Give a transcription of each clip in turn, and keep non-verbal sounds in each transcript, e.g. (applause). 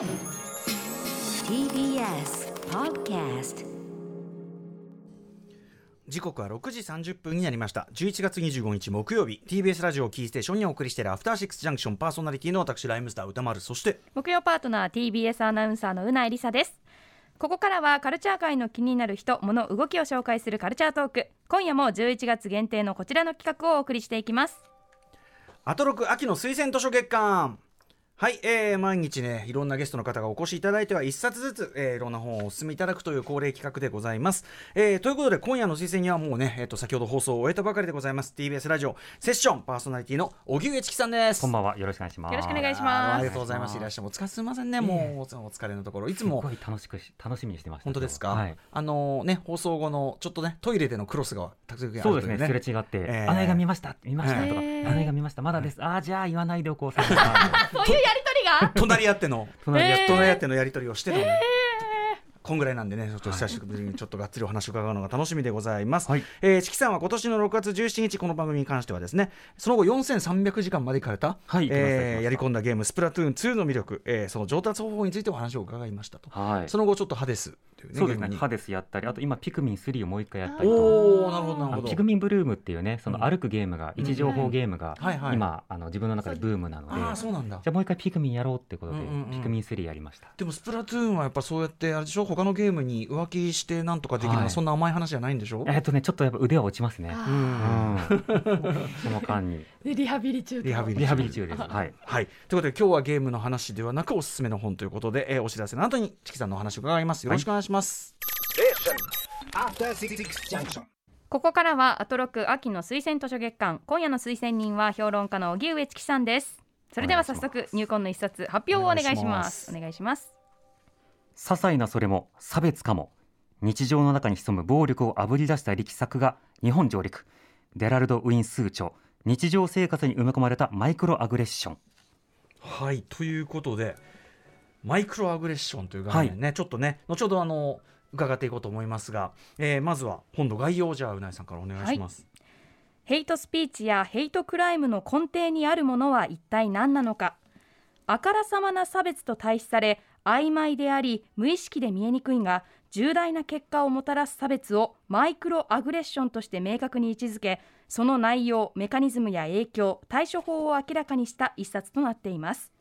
TBS Podcast 時刻は6時30分になりました。11月25日木曜日。TBS ラジオキーステーションにお送りしているアフターシックスジャンクション。パーソナリティの私ライムスター歌丸。そして木曜パートナー TBS アナウンサーのうないりさです。ここからはカルチャー界の気になる人物動きを紹介するカルチャートーク。今夜も11月限定のこちらの企画をお送りしていきます。アトロク秋の推薦図書月間はい、えー、毎日ねいろんなゲストの方がお越しいただいては一冊ずつ、えー、いろんな本をお勧めいただくという恒例企画でございます、えー、ということで今夜の推薦にはもうね、えー、と先ほど放送を終えたばかりでございます。TBS ラジオセッションパーソナリティの荻上チキさんです。こんばんは。よろしくお願いします。よろしくお願いします。ありがとうございます。い。らっしゃいお疲れすみませんねもうお疲れのところ。いつも。すごい楽しくし楽しみにしてました本当ですか、は。い。あのね放送後のちょっとねトイレでのクロスがたくさんあるといそうですねすれ違って、えー。あの映画見ました見ましたとか、えー。あの映画見ましたまだです、ああじゃあ言わないでおこうさ (laughs) りとりが？隣り合っての。隣り合っての。やり取りをしての。ね、こんぐらいなんでね、ちょっと久しぶりにちょっとがっつりお話を伺うのが楽しみでございます。はい。えー、チキさんは今年の6月17日、この番組に関してはですね、その後4300時間まで行かれた、はいえーやり込んだゲーム、スプラトゥーン2の魅力、えーその上達方法についてお話を伺いましたと。はい。その後、ちょっとハデスというね、そうですねハデスやったりあと今ピクミン3をもう一回やったりと。おー、なるほど、なるほど。あのピクミンブルームっていうねそうんの歩くゲームが、位置情報ゲームが、今あの自分の中でブームなので、ああ、そうなんだ。じ。ゃあもう一回ピクミンやろうってことで、うんうんうん。ピクミン3やりました。でもスプラトゥーンはやっぱそうやってあれでしょ？他のゲームに浮気してなんとかできるのははい。そんな甘い話じゃないんでしょ、えっとねちょっとやっぱ腕は落ちますね。(laughs) その間に。リハビリ中リハビリリハビリ中です。はい。はい、ということで今日はゲームの話ではなくおすすめの本ということで、えーお知らせの後にチキさんのお話を伺います。よろしくお願いします、Six Junction. ここからはアトロク秋の推薦図書月間。今夜の推薦人は評論家の荻上チキさんです。それでは早速入魂の一冊発表をお願いします。お願いします些細なそれも差別かも。日常の中に潜む暴力をあぶり出した力作が日本上陸。デラルド・ウィンスー著日常生活に埋め込まれたマイクロアグレッション。はいということでマイクロアグレッションという概念ね、ちょっとね後ほどあの伺っていこうと思いますが、えーまずは本の概要をじゃあうないさんからお願いします、ヘイトスピーチやヘイトクライムの根底にあるものは一体何なのか。あからさまな差別と対比され曖昧であり無意識で見えにくいが重大な結果をもたらす差別をマイクロアグレッションとして明確に位置づけその内容メカニズムや影響対処法を明らかにした一冊となっています。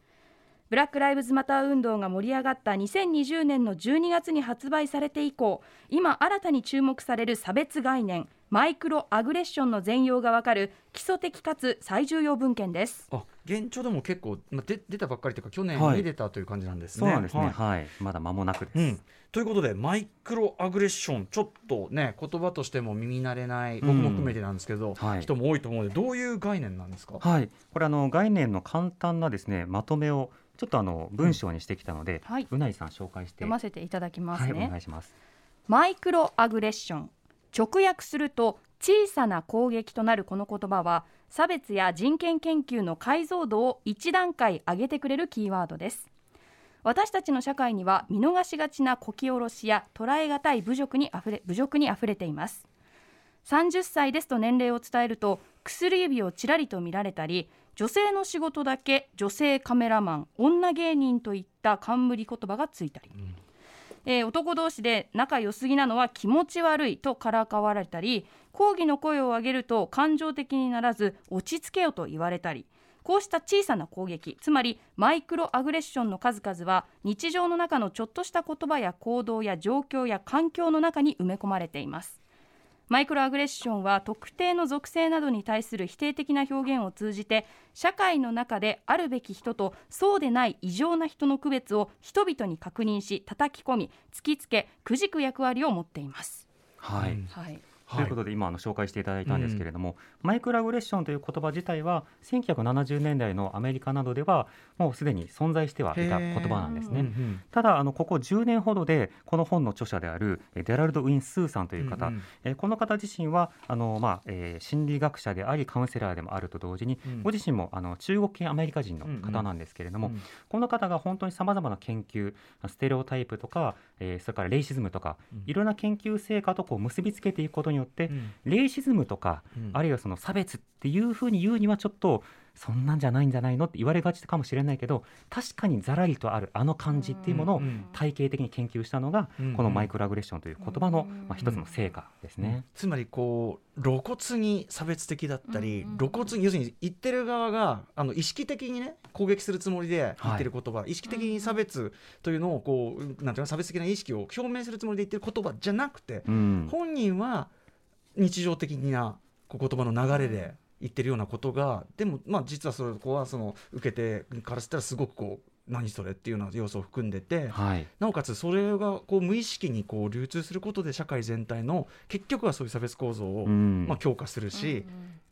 ブラック・ライブズ・マター運動が盛り上がった2020年の12月に発売されて以降今新たに注目される差別概念マイクロアグレッションの全容がわかる基礎的かつ最重要文献です。あ現状でも結構、まあ、で出たばっかりというか去年はい。に出たという感じなんですね、そうなんですね。はい。はい、まだ間もなくです、うん、ということでマイクロアグレッションちょっとね言葉としても耳慣れない僕も含めてなんですけど、はい。人も多いと思うのでどういう概念なんですか、はい、これあの概念の簡単なですねまとめをちょっとあの文章にしてきたので、はい。うないさん紹介して読ませていただきますはいね、お願いします。マイクロアグレッション。直訳すると小さな攻撃となるこの言葉は差別や人権研究の解像度を一段階上げてくれるキーワードです。私たちの社会には見逃しがちなこき下ろしや捉えがたい侮辱にあふれ侮辱にあふれています。30歳ですと年齢を伝えると薬指をちらりと見られたり女性の仕事だけ女性カメラマン女芸人といった冠言葉がついたり、えー男同士で仲良すぎなのは気持ち悪いとからかわられたり抗議の声を上げると感情的にならず落ち着けよと言われたり。こうした小さな攻撃つまりマイクロアグレッションの数々は日常の中のちょっとした言葉や行動や状況や環境の中に埋め込まれていますマイクロアグレッションは特定の属性などに対する否定的な表現を通じて社会の中であるべき人とそうでない異常な人の区別を人々に確認し叩き込み突きつけくじく役割を持っています。はい、うんはい、ということで今あの紹介していただいたんですけれども、マイクロアグレッションという言葉自体は1970年代のアメリカなどではもうすでに存在してはいた言葉なんですね。うんうんただあのここ10年ほどでこの本の著者であるえーデラルド・ウィン・スーさんという方、うんうん。えーこの方自身はあの、まあえー心理学者でありカウンセラーでもあると同時に、うん。ご自身もあの中国系アメリカ人の方なんですけれども、うんこの方が本当にさまざまな研究ステレオタイプとか、えーそれからレイシズムとか、うん。いろんな研究成果とこう結びつけていくことによって、うん。レイシズムとか、うん。あるいはその差別っていうふうに言うにはちょっとそんなんじゃないんじゃないのって言われがちかもしれないけど確かにざらりとあるあの感じっていうものをうん体系的に研究したのが、うんこのマイクロアグレッションという言葉の、うんまあ、一つの成果ですね。つまりこう露骨に差別的だったり、うん。うん露骨に要するに言ってる側があの意識的にね攻撃するつもりで言ってる言葉、意識的に差別というのをこうなんていうの差別的な意識を表明するつもりで言ってる言葉じゃなくて、うん。本人は日常的なこう言葉の流れで言ってるようなことがでもまあ実はそこはその受け手からしたらすごくこう何それっていうような要素を含んでて。はいなおかつそれがこう無意識にこう流通することで社会全体の結局はそういう差別構造を、うんまあ、強化するし、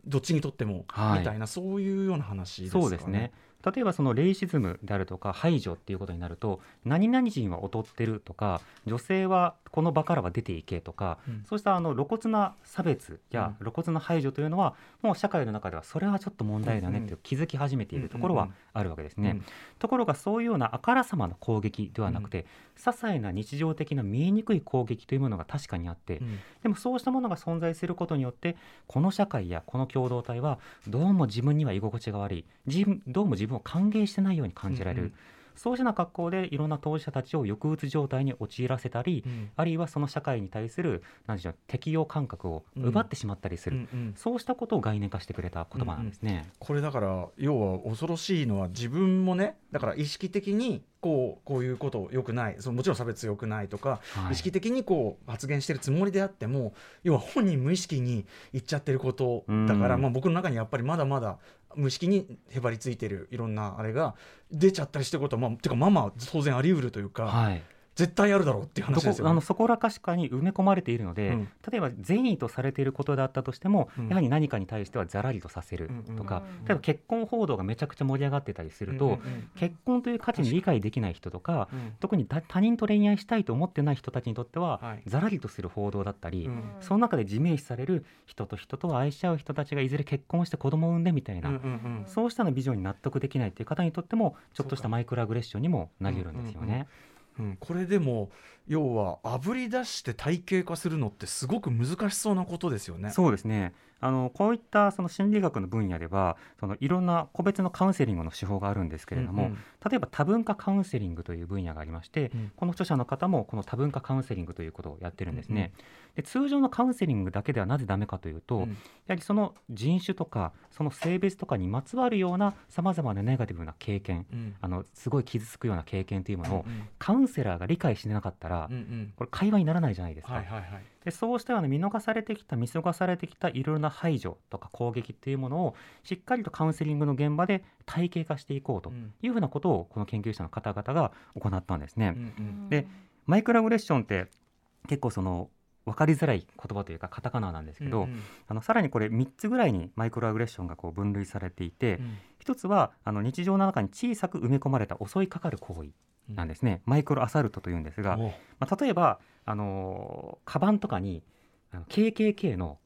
どっちにとっても、はいみたいなそういうような話ですかね。そうですね。例えばそのレイシズムであるとか排除っていうことになると何々人は劣ってるとか女性はこの場からは出ていけとか、うん。そうしたあの露骨な差別や露骨な排除というのはもう社会の中ではそれはちょっと問題だねって気づき始めているところはあるわけですね。うん。ところがそういうようなあからさまな攻撃ではなくて、些細な日常的な見えにくい攻撃というものが確かにあって、うん。でもそうしたものが存在することによってこの社会やこの共同体はどうも自分には居心地が悪い。自分どうも自分を歓迎してないように感じられる、うんうん。そうしたような格好でいろんな当事者たちを抑うつ状態に陥らせたり、うんあるいはその社会に対する何でしょう適応感覚を奪ってしまったりする、うんうん。そうしたことを概念化してくれた言葉なんですね。これだから要は恐ろしいのは自分もねだから意識的にこうこういうこと良くないそのもちろん差別良くないとか、はい。意識的にこう発言してるつもりであっても要は本人無意識に言っちゃってることだから、うん。まあ、僕の中にやっぱりまだまだ無意識にへばりついてるいろんなあれが出ちゃったりしてることはまあてかまあまあ当然あり得るというか、はい絶対あるだろうっていう話ですよね。あのそこらかしかに埋め込まれているので、うん。例えば善意とされていることであったとしても、うん。やはり何かに対してはざらりとさせるとか、例えば結婚報道がめちゃくちゃ盛り上がってたりすると、うんうん結婚という価値に理解できない人とか、うん。特に他他人と恋愛したいと思ってない人たちにとっては、はい。ざらりとする報道だったり、うんその中で自明視される人と人と愛し合う人たちがいずれ結婚して子供を産んでみたいな、うんうんうんそうしたのビジョンに納得できないという方にとってもちょっとしたマイクロアグレッションにもなり得るんですよね。うん、これでも要はあぶり出して体系化するのってすごく難しそうなことですよね。そうですねあのこういったその心理学の分野ではそのいろんな個別のカウンセリングの手法があるんですけれども、うんうん。例えば多文化カウンセリングという分野がありまして、うん。この著者の方もこの多文化カウンセリングということをやってるんですね。で通常のカウンセリングだけではなぜダメかというと、うん。やはりその人種とかその性別とかにまつわるようなさまざまなネガティブな経験うん。あのすごい傷つくような経験というものをうんカウンセラーが理解してなかったら、うんうん。これ会話にならないじゃないですか。はいはいはい。でそうしたような見逃されてきた見過ごされてきたいろいろな排除とか攻撃っていうものをしっかりとカウンセリングの現場で体系化していこうとうん。いうふうなことをこの研究者の方々が行ったんですね。うんうんでマイクロアグレッションって結構その分かりづらい言葉というかカタカナなんですけど、うんあのさらにこれ3つぐらいにマイクロアグレッションがこう分類されていて、うん。一つはあの日常の中に小さく埋め込まれた襲いかかる行為なんですね、マイクロアサルトというんですが、おまあ、例えば、あのーカバンとかにあの KKK の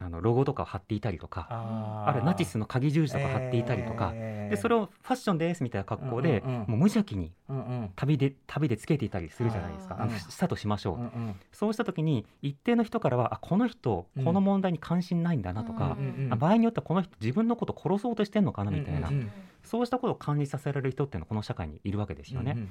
あのロゴとかを貼っていたりとかああるいはナチスの鍵十字とか貼っていたりとか、でそれをファッションですみたいな格好で、うんうん。うんもう無邪気にうんうん。旅で旅でつけていたりするじゃないですか。あのしたとしましょう、うんうん。そうした時に一定の人からはあこの人うん。この問題に関心ないんだなとか、うん場合によってはこの人自分のこと殺そうとしてんのかなみたいな、うんうん。そうしたことを感じさせられる人っていうのはこの社会にいるわけですよね。うんうん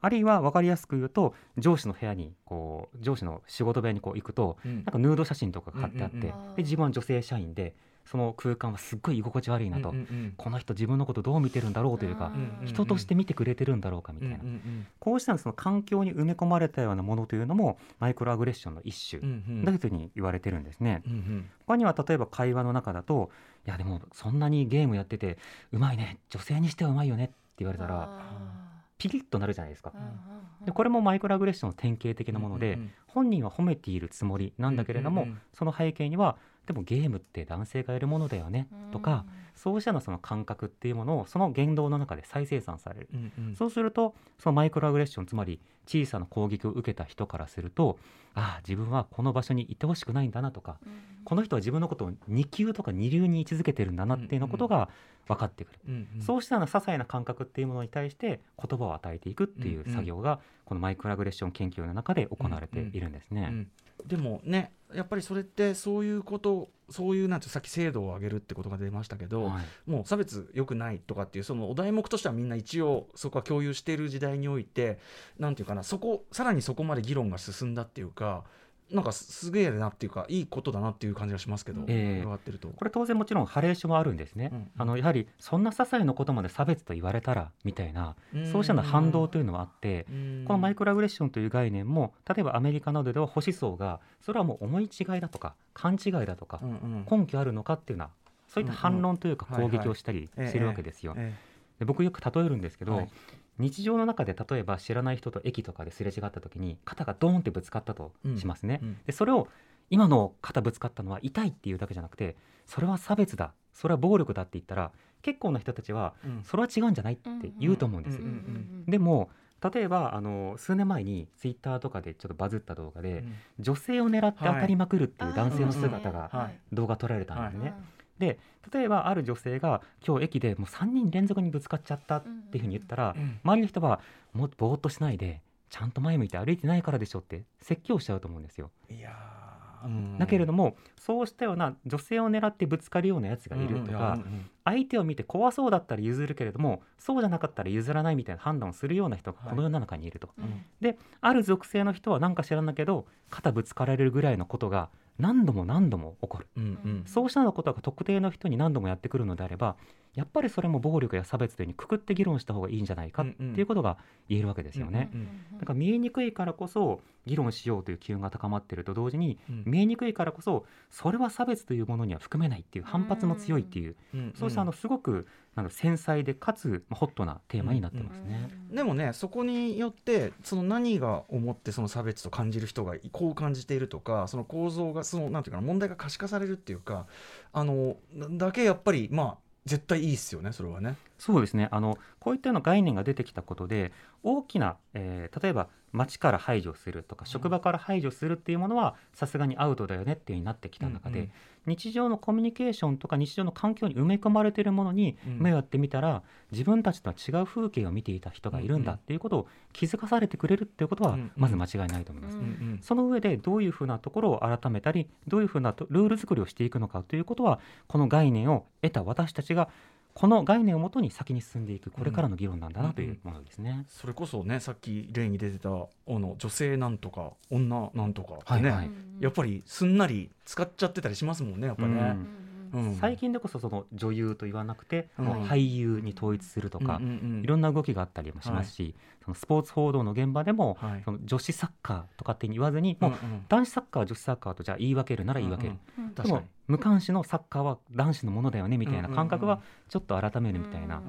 あるいは分かりやすく言うと上司の部屋にこう上司の仕事部屋にこう行くとうん。なんかヌード写真とかが貼ってあって、うんうんうん。で自分は女性社員でその空間はすっごい居心地悪いなと、うんうんこの人自分のことどう見てるんだろうというか、うん人として見てくれてるんだろうかみたいな、うんうんこうしたその環境に埋め込まれたようなものというのもマイクロアグレッションの一種うんうん。だというふうに言われてるんですね。うんうん。他には例えば会話の中だと「いやでもそんなにゲームやっててうまいね女性にしてはうまいよね」って言われたらピリッとなるじゃないですか。でこれもマイクロアグレッションの典型的なもので、本人は褒めているつもりなんだけれども、その背景にはでもゲームって男性がやるものだよねとか、そうしたのその感覚っていうものをその言動の中で再生産される、うんうん。そうするとそのマイクロアグレッションつまり小さな攻撃を受けた人からするとああ自分はこの場所にいてほしくないんだなとかこの人は自分のことを2級とか2流に位置づけてるんだなっていうようなことが分かってくる、うんうん。そうしたような些細な感覚っていうものに対して言葉を与えていくっていう作業がこのマイクロアグレッション研究の中で行われているんですね。うん。でもねやっぱりそれってそういうことそういうなんてさっき精度を上げるってことが出ましたけど、はい。もう差別よくないとかっていうそのお題目としてはみんな一応そこは共有している時代においてなんていうかなそこさらにそこまで議論が進んだっていうかなんかすすげえなっていうかいいことだなっていう感じがしますけど、ええ。伺ってると。これ当然もちろんハレーションはあるんですね、うんあのやはりそんな些細なことまで差別と言われたらみたいなそうした反動というのはあってこのマイクロアグレッションという概念も例えばアメリカなどでは保守層がそれはもう思い違いだとか勘違いだとかうんうん。根拠あるのかっていうようなそういった反論というか攻撃をしたりしてるわけですよ。僕よく例えるんですけど、はい日常の中で例えば知らない人と駅とかですれ違った時に肩がドーンってぶつかったとしますね。うん。でそれを今の肩ぶつかったのは痛いっていうだけじゃなくてそれは差別だ。それは暴力だって言ったら結構な人たちはうん。それは違うんじゃないって言うと思うんですでも例えばあの数年前にツイッターとかでちょっとバズった動画で、うん女性を狙って当たりまくるっていう男性の姿がはい動画撮られたんですね。はいで例えばある女性が今日駅でもう3人連続にぶつかっちゃったっていうふうに言ったら、うん周りの人はもっとぼーっとしないでちゃんと前向いて歩いてないからでしょって説教しちゃうと思うんですよ。いやだけれどもそうしたような女性を狙ってぶつかるようなやつがいるとか、相手を見て怖そうだったら譲るけれどもそうじゃなかったら譲らないみたいな判断をするような人がこの世の中にいると。うん。である属性の人は何か知らんだけど肩ぶつかられるぐらいのことが何度も何度も起こる。うんうんそうしたようなことが特定の人に何度もやってくるのであればやっぱりそれも暴力や差別というふうにくくって議論した方がいいんじゃないかっていうことが言えるわけですよね。うんだから見えにくいからこそ議論しようという機運が高まっていると同時にうん。見えにくいからこそそれは差別というものには含めないっていう反発も強いっていううんそうしたあのすごくあの繊細でかつまあホットなテーマになってますね。でもねそこによってその何が思ってその差別と感じる人がこう感じているとかその構造がそのなんていうかな問題が可視化されるっていうかあのだけやっぱりまあ絶対いいっすよねそれはね。そうですねあのこういったような概念が出てきたことで大きな、えー例えば街から排除するとか職場から排除するっていうものはさすがにアウトだよねっていうになってきた中で、うんうん日常のコミュニケーションとか日常の環境に埋め込まれているものにうん。目をやってみたら、自分たちとは違う風景を見ていた人がいるんだっていうことを気づかされてくれるっていうことはうんうん。まず間違いないと思います。うんうん。その上でどういうふうなところを改めたりどういうふうなとルール作りをしていくのかということはこの概念を得た私たちがこの概念をもとに先に進んでいく。これからの議論なんだなというものですね。それこそねさっき例に出てたあの女性なんとか女なんとかってね、はいはい。やっぱりすんなり使っちゃってたりしますもんねやっぱね。うん最近でこそその女優と言わなくて、俳優に統一するとか、いろんな動きがあったりもしますし、そのスポーツ報道の現場でも、はい。その女子サッカーとかって言わずに、もう男子サッカー女子サッカーとじゃあ言い分けるなら言い分ける、でも無関心のサッカーは男子のものだよねみたいな感覚はちょっと改めるみたいな、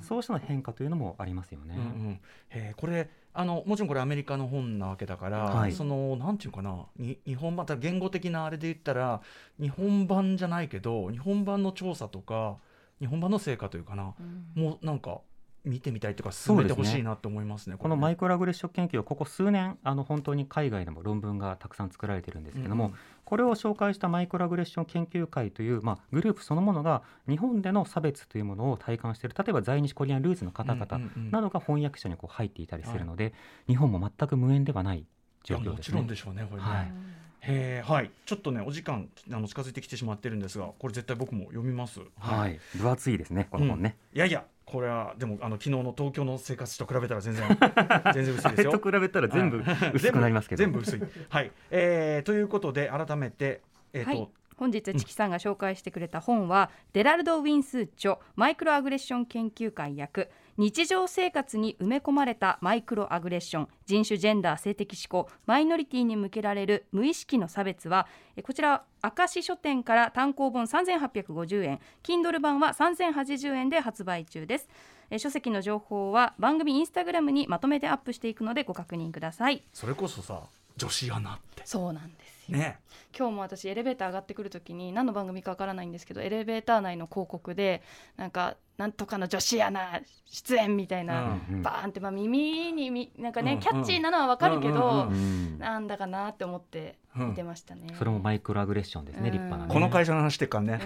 そうした変化というのもありますよね。うんうん。へーこれあのもちろんこれアメリカの本なわけだから、はい。そのなんていうかなに日本版ただ言語的なあれで言ったら日本版じゃないけど日本版の調査とか日本版の成果というかな、もうなんか見てみたいというか進めてほしいなと思いますね。このマイイクロアグレッション研究はここ数年あの本当に海外でも論文がたくさん作られているんですけども、うんうんこれを紹介したマイクロアグレッション研究会という、まあ、グループそのものが日本での差別というものを体感している例えば在日コリアンルーツの方々などが翻訳者にこう入っていたりするので、日本も全く無縁ではない状況ですねもちろん。でしょうねこれね。はいへーはいちょっとねお時間あの近づいてきてしまってるんですがこれ絶対僕も読みます。はい、分厚いですねこの本ね。いやいやこれはでもあの昨日の東京の生活史と比べたら全然 (laughs) 全然薄いですよ。と比べたら全部薄くなりますけど。全部全部薄い。はい、えー、ということで改めてえっ、と、はい本日チキさんが紹介してくれた本は、デラルド・ウィンスー著マイクロアグレッション研究会役日常生活に埋め込まれたマイクロアグレッション人種ジェンダー性的指向マイノリティに向けられる無意識の差別はえこちら明石書店から単行本3850円 Kindle 版は3080円で発売中です。え書籍の情報は番組インスタグラムにまとめてアップしていくのでご確認ください。それこそさ女子アナって。そうなんですよね。今日も私エレベーター上がってくるときに何の番組かわからないんですけどエレベーター内の広告でなんかなんとかの女子アナ出演みたいな、うんバーンって、まあ、耳にみなんかね、うんキャッチーなのはわかるけど、うんうんうんうんなんだかなって思って見てましたね。それもマイクロアグレッションですね、うん立派な、ね。この会社の話してっからね。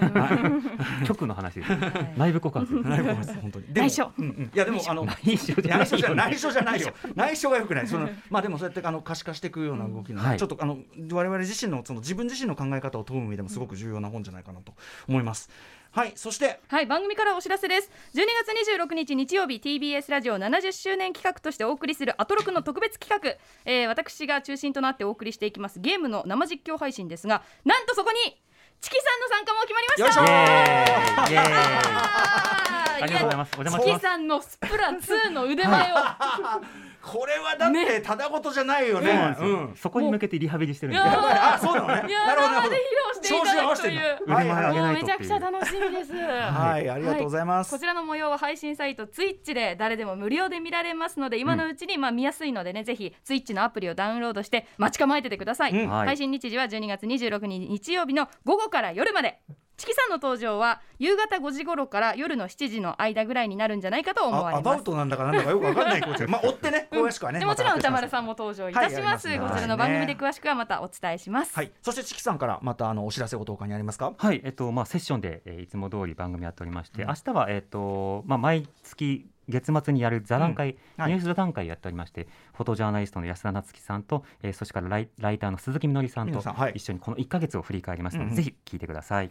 (laughs) 局の話です。はい内部告発。内部です本当に。内緒うんうんいやでもあの内緒じゃない内緒じゃ内緒じゃないよ。内緒がよくない。その (laughs) まあでもそうやってあの可視化していくような動きのね、はいちょっとあの我々自身のその自分自身の考え方を問う意味でもすごく重要な本じゃないかなと思います。はいそして。はい番組からお知らせです。12月26日日曜日 TBS ラジオ70周年企画としてお送りするアトロクの特別企画、えー私が中心となってお送りしていきます。ゲームの生実況配信ですがなんとそこにチキさんの参加も決まりました。よいしょありがとうございます。お邪魔チします。キさんのスプラ2の腕前を、(laughs) これはだってね。ただごとじゃないよね。そうなんそこに向けてリハビリしてるんであそうなのね。なるほどなるほど生で披露していただくという調子を合わせてんだ腕前上げもうないとっていう。めちゃくちゃ楽しみです。はいありがとうございます。こちらの模様は配信サイトツイッチで誰でも無料で見られますので今のうちにまあ見やすいのでね、ぜひツイッチのアプリをダウンロードして待ち構えててください、うん。はい。配信日時は12月26日日曜日の午後から夜までチキさんの登場は夕方5時頃から夜の7時の間ぐらいになるんじゃないかと思わあれます。アバウトなんだかなんだかよくわかんない。こちらまあ追ってね詳しくはねでもちろん歌丸んさんも登場いたします,、はいます。ねこちらの番組で詳しくはまたお伝えします、はい。そしてチキさんからまたあのお知らせご投下にありますか？はい、えっとまあ、セッションで、えーいつも通り番組やっておりまして、うん。明日は、えっとまあ、毎月月末にやる座談会、うん。はい。ニュース座談会やっておりまして、フォトジャーナリストの安田夏樹さんと、えーそしてからライライターの鈴木みのりさんとみのりさんはい。一緒にこの1か月を振り返りますので、うん。うんぜひ聞いてください。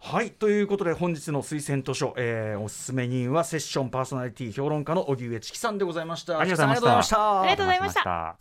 はい。ということで本日の推薦図書、えー、おすすめ人はセッションパーソナリティ評論家の荻上チキさんでございました。ありがとうございました。ありがとうございました